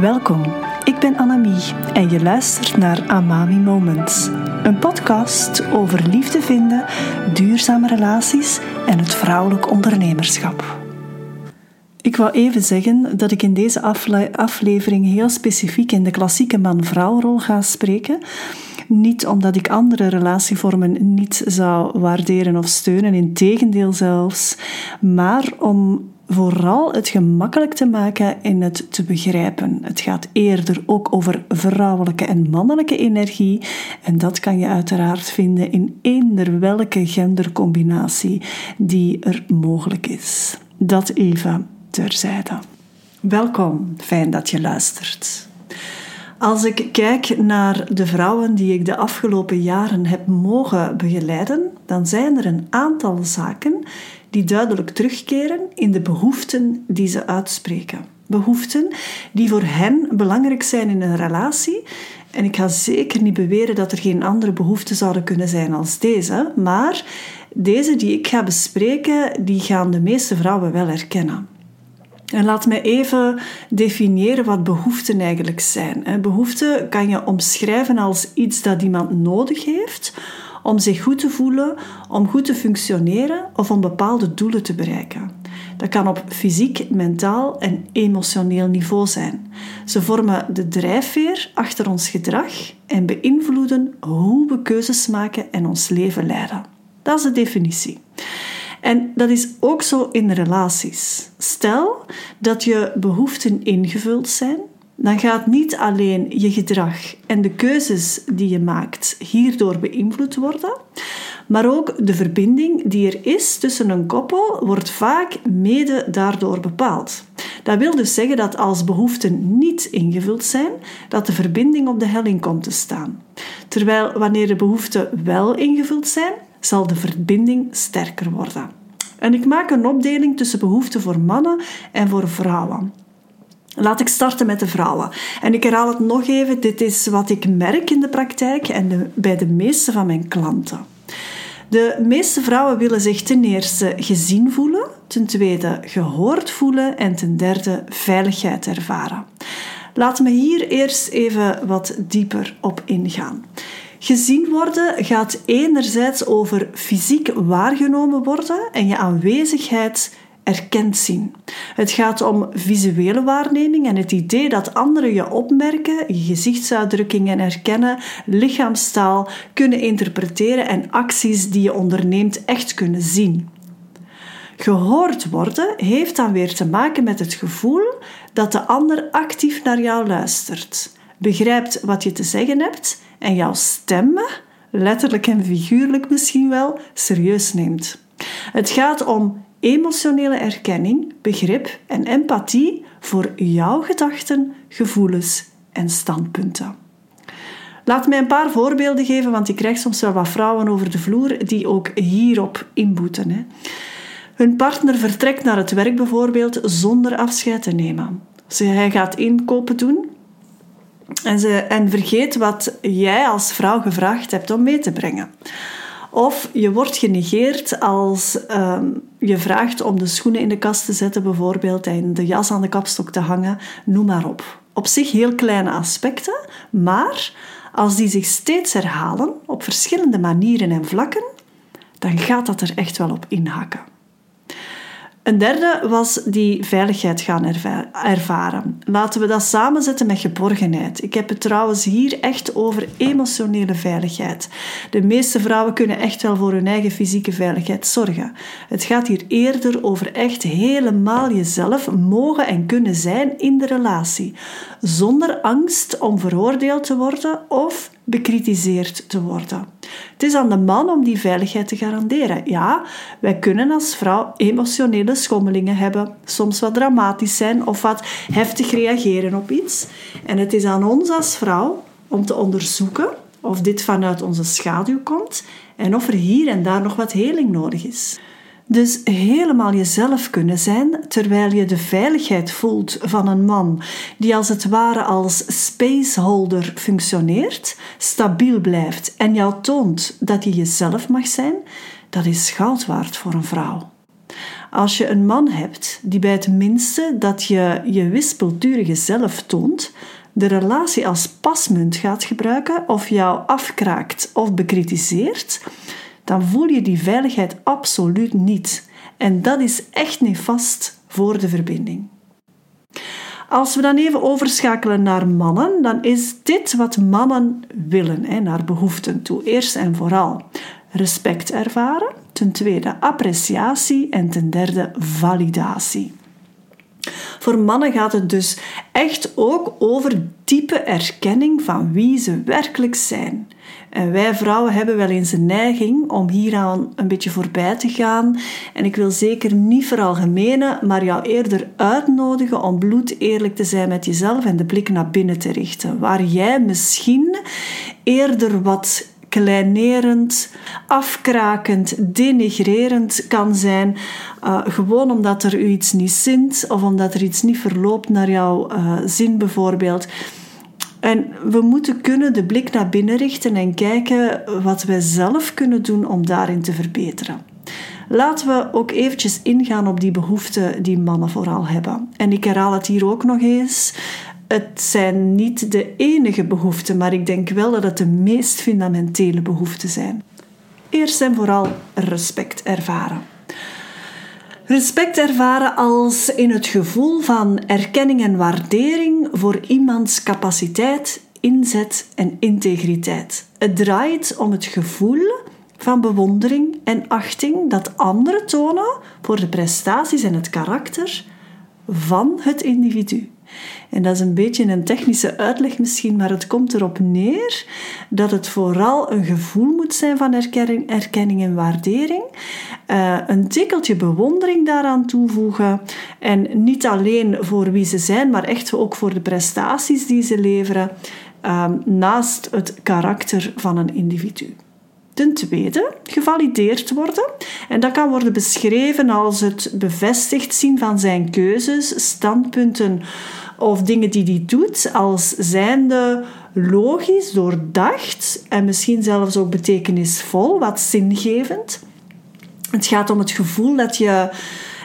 Welkom, ik ben Annemie en je luistert naar Amami Moments. Een podcast over liefde vinden, duurzame relaties en het vrouwelijk ondernemerschap. Ik wou even zeggen dat ik in deze aflevering heel specifiek in de klassieke man-vrouwrol ga spreken. Niet omdat ik andere relatievormen niet zou waarderen of steunen, in tegendeel zelfs, maar om vooral het gemakkelijk te maken in het te begrijpen. Het gaat eerder ook over vrouwelijke en mannelijke energie en dat kan je uiteraard vinden in eender welke gendercombinatie die er mogelijk is. Dat even terzijde. Welkom, fijn dat je luistert. Als ik kijk naar de vrouwen die ik de afgelopen jaren heb mogen begeleiden, dan zijn er een aantal zaken die duidelijk terugkeren in de behoeften die ze uitspreken. Behoeften die voor hen belangrijk zijn in een relatie. En ik ga zeker niet beweren dat er geen andere behoeften zouden kunnen zijn als deze, maar deze die ik ga bespreken, die gaan de meeste vrouwen wel herkennen. En laat me even definiëren wat behoeften eigenlijk zijn. Behoeften kan je omschrijven als iets dat iemand nodig heeft om zich goed te voelen, om goed te functioneren of om bepaalde doelen te bereiken. Dat kan op fysiek, mentaal en emotioneel niveau zijn. Ze vormen de drijfveer achter ons gedrag en beïnvloeden hoe we keuzes maken en ons leven leiden. Dat is de definitie. En dat is ook zo in relaties. Stel dat je behoeften ingevuld zijn, dan gaat niet alleen je gedrag en de keuzes die je maakt hierdoor beïnvloed worden, maar ook de verbinding die er is tussen een koppel wordt vaak mede daardoor bepaald. Dat wil dus zeggen dat als behoeften niet ingevuld zijn, dat de verbinding op de helling komt te staan. Terwijl wanneer de behoeften wel ingevuld zijn, zal de verbinding sterker worden. En ik maak een opdeling tussen behoeften voor mannen en voor vrouwen. Laat ik starten met de vrouwen. En ik herhaal het nog even: dit is wat ik merk in de praktijk en bij de meeste van mijn klanten. De meeste vrouwen willen zich ten eerste gezien voelen, ten tweede gehoord voelen en ten derde veiligheid ervaren. Laten we hier eerst even wat dieper op ingaan. Gezien worden gaat enerzijds over fysiek waargenomen worden en je aanwezigheid erkend zien. Het gaat om visuele waarneming en het idee dat anderen je opmerken, je gezichtsuitdrukkingen herkennen, lichaamstaal kunnen interpreteren en acties die je onderneemt echt kunnen zien. Gehoord worden heeft dan weer te maken met het gevoel dat de ander actief naar jou luistert, begrijpt wat je te zeggen hebt en jouw stem, letterlijk en figuurlijk misschien wel, serieus neemt. Het gaat om emotionele erkenning, begrip en empathie voor jouw gedachten, gevoelens en standpunten. Laat mij een paar voorbeelden geven, want ik krijg soms wel wat vrouwen over de vloer die ook hierop inboeten. Hè. Hun partner vertrekt naar het werk bijvoorbeeld zonder afscheid te nemen. Hij gaat inkopen doen en, ze, en vergeet wat jij als vrouw gevraagd hebt om mee te brengen. Of je wordt genegeerd als ehm, je vraagt om de schoenen in de kast te zetten, bijvoorbeeld, en de jas aan de kapstok te hangen, noem maar op. Op zich heel kleine aspecten, maar als die zich steeds herhalen op verschillende manieren en vlakken, dan gaat dat er echt wel op inhakken. Een derde was die veiligheid gaan ervaren. Laten we dat samenzetten met geborgenheid. Ik heb het trouwens hier echt over emotionele veiligheid. De meeste vrouwen kunnen echt wel voor hun eigen fysieke veiligheid zorgen. Het gaat hier eerder over echt helemaal jezelf mogen en kunnen zijn in de relatie, zonder angst om veroordeeld te worden of bekritiseerd te worden. Is aan de man om die veiligheid te garanderen. Ja, wij kunnen als vrouw emotionele schommelingen hebben, soms wat dramatisch zijn of wat heftig reageren op iets. En het is aan ons als vrouw om te onderzoeken of dit vanuit onze schaduw komt en of er hier en daar nog wat heling nodig is. Dus helemaal jezelf kunnen zijn terwijl je de veiligheid voelt van een man die als het ware als spaceholder functioneert, stabiel blijft en jou toont dat je jezelf mag zijn, dat is goud waard voor een vrouw. Als je een man hebt die bij het minste dat je je wispelturige zelf toont, de relatie als pasmunt gaat gebruiken of jou afkraakt of bekritiseert, dan voel je die veiligheid absoluut niet. En dat is echt nefast voor de verbinding. Als we dan even overschakelen naar mannen, dan is dit wat mannen willen, hè, naar behoeften toe. Eerst en vooral respect ervaren, ten tweede appreciatie en ten derde validatie. Voor mannen gaat het dus echt ook over diepe erkenning van wie ze werkelijk zijn. En wij vrouwen hebben wel eens een neiging om hieraan een beetje voorbij te gaan. En ik wil zeker niet veralgemenen, maar jou eerder uitnodigen om bloed eerlijk te zijn met jezelf en de blik naar binnen te richten. Waar jij misschien eerder wat kleinerend, afkrakend, denigrerend kan zijn. Uh, gewoon omdat er u iets niet zint of omdat er iets niet verloopt naar jouw uh, zin bijvoorbeeld. En we moeten kunnen de blik naar binnen richten en kijken wat wij zelf kunnen doen om daarin te verbeteren. Laten we ook eventjes ingaan op die behoeften die mannen vooral hebben. En ik herhaal het hier ook nog eens. Het zijn niet de enige behoeften, maar ik denk wel dat het de meest fundamentele behoeften zijn. Eerst en vooral respect ervaren. Respect ervaren als in het gevoel van erkenning en waardering voor iemands capaciteit, inzet en integriteit. Het draait om het gevoel van bewondering en achting dat anderen tonen voor de prestaties en het karakter van het individu. En dat is een beetje een technische uitleg misschien, maar het komt erop neer dat het vooral een gevoel moet zijn van erkenning, erkenning en waardering. Uh, een tikkeltje bewondering daaraan toevoegen. En niet alleen voor wie ze zijn, maar echt ook voor de prestaties die ze leveren. Uh, naast het karakter van een individu. Ten tweede, gevalideerd worden. En dat kan worden beschreven als het bevestigd zien van zijn keuzes, standpunten of dingen die hij doet als zijnde logisch, doordacht en misschien zelfs ook betekenisvol, wat zingevend. Het gaat om het gevoel dat je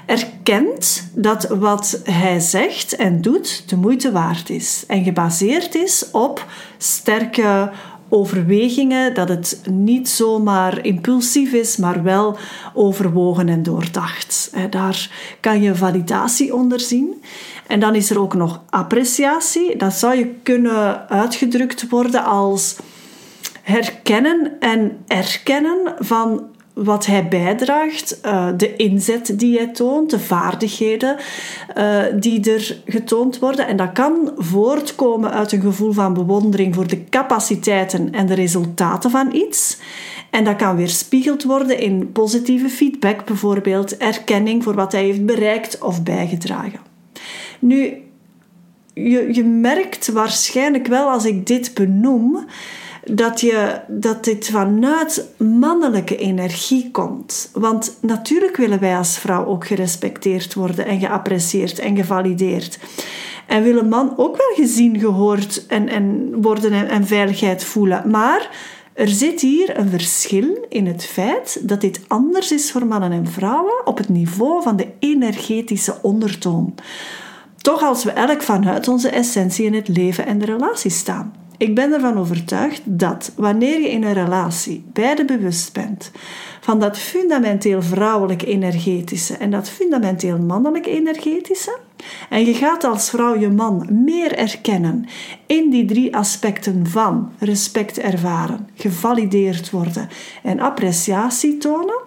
erkent dat wat hij zegt en doet de moeite waard is en gebaseerd is op sterke overwegingen, dat het niet zomaar impulsief is, maar wel overwogen en doordacht. Daar kan je validatie onder zien. En dan is er ook nog appreciatie. Dat zou je kunnen uitgedrukt worden als herkennen en erkennen van wat hij bijdraagt, eh, de inzet die hij toont, de vaardigheden uh, die er getoond worden. En dat kan voortkomen uit een gevoel van bewondering voor de capaciteiten en de resultaten van iets. En dat kan weerspiegeld worden in positieve feedback, bijvoorbeeld erkenning voor wat hij heeft bereikt of bijgedragen. Nu, je, je merkt waarschijnlijk wel als ik dit benoem dat, je, dat dit vanuit mannelijke energie komt. Want natuurlijk willen wij als vrouw ook gerespecteerd worden en geapprecieerd en gevalideerd. En willen man ook wel gezien, gehoord en, en worden en, en veiligheid voelen. Maar er zit hier een verschil in het feit dat dit anders is voor mannen en vrouwen op het niveau van de energetische ondertoon. Toch als we elk vanuit onze essentie in het leven en de relatie staan. Ik ben ervan overtuigd dat wanneer je in een relatie beide bewust bent van dat fundamenteel vrouwelijk energetische en dat fundamenteel mannelijk energetische, en je gaat als vrouw je man meer erkennen in die drie aspecten van respect ervaren, gevalideerd worden en appreciatie tonen,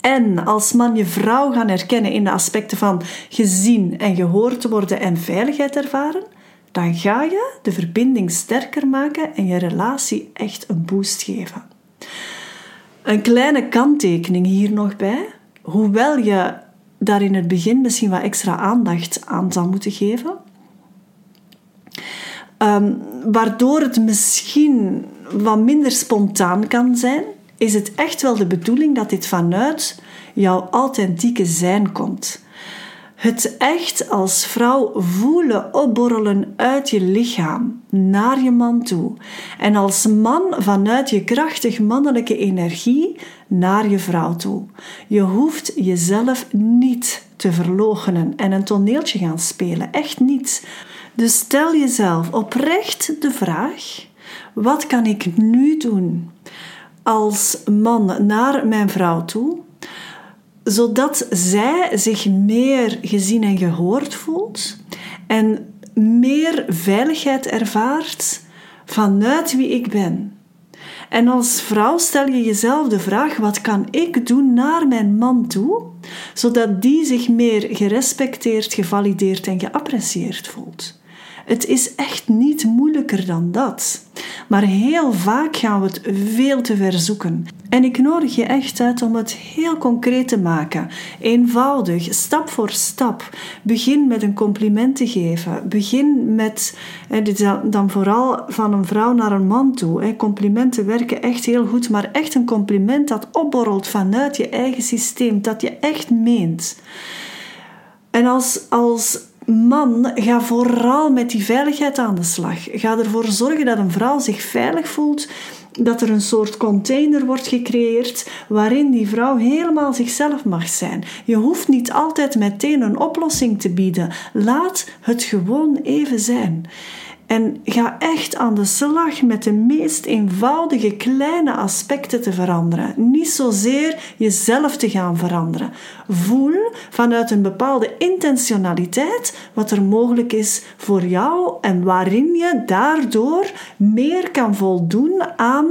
en als man je vrouw gaan erkennen in de aspecten van gezien en gehoord worden en veiligheid ervaren, dan ga je de verbinding sterker maken en je relatie echt een boost geven. Een kleine kanttekening hier nog bij. Hoewel je daar in het begin misschien wat extra aandacht aan zou moeten geven, ehm, waardoor het misschien wat minder spontaan kan zijn, is het echt wel de bedoeling dat dit vanuit jouw authentieke zijn komt. Het echt als vrouw voelen opborrelen uit je lichaam naar je man toe. En als man vanuit je krachtig mannelijke energie naar je vrouw toe. Je hoeft jezelf niet te verloochenen en een toneeltje gaan spelen. Echt niet. Dus stel jezelf oprecht de vraag: wat kan ik nu doen als man naar mijn vrouw toe? Zodat zij zich meer gezien en gehoord voelt en meer veiligheid ervaart vanuit wie ik ben. En als vrouw stel je jezelf de vraag: wat kan ik doen naar mijn man toe, zodat die zich meer gerespecteerd, gevalideerd en geapprecieerd voelt? Het is echt niet moeilijker dan dat. Maar heel vaak gaan we het veel te ver zoeken. En ik nodig je echt uit om het heel concreet te maken. Eenvoudig, stap voor stap. Begin met een compliment te geven. Begin met, dan vooral van een vrouw naar een man toe. Complimenten werken echt heel goed, maar echt een compliment dat opborrelt vanuit je eigen systeem, dat je echt meent. En als, als man, ga vooral met die veiligheid aan de slag. Ga ervoor zorgen dat een vrouw zich veilig voelt, dat er een soort container wordt gecreëerd waarin die vrouw helemaal zichzelf mag zijn. Je hoeft niet altijd meteen een oplossing te bieden. Laat het gewoon even zijn. En ga echt aan de slag met de meest eenvoudige kleine aspecten te veranderen. Niet zozeer jezelf te gaan veranderen. Voel vanuit een bepaalde intentionaliteit wat er mogelijk is voor jou en waarin je daardoor meer kan voldoen aan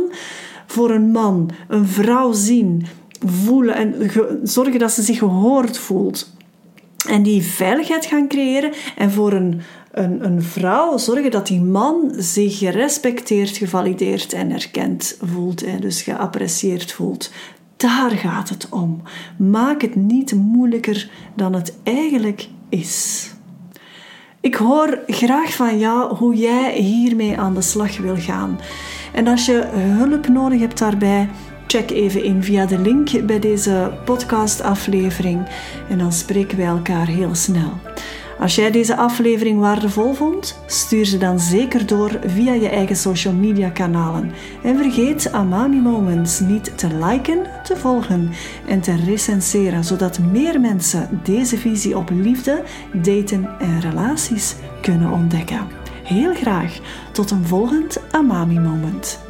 voor een man, een vrouw zien, voelen en zorgen dat ze zich gehoord voelt. En die veiligheid gaan creëren en voor een een, een vrouw zorgen dat die man zich gerespecteerd, gevalideerd en erkend voelt. En dus geapprecieerd voelt. Daar gaat het om. Maak het niet moeilijker dan het eigenlijk is. Ik hoor graag van jou hoe jij hiermee aan de slag wil gaan. En als je hulp nodig hebt daarbij, check even in via de link bij deze podcastaflevering. En dan spreken wij elkaar heel snel. Als jij deze aflevering waardevol vond, stuur ze dan zeker door via je eigen social media kanalen. En vergeet Amami Moments niet te liken, te volgen en te recenseren, zodat meer mensen deze visie op liefde, daten en relaties kunnen ontdekken. Heel graag tot een volgend Amami Moment.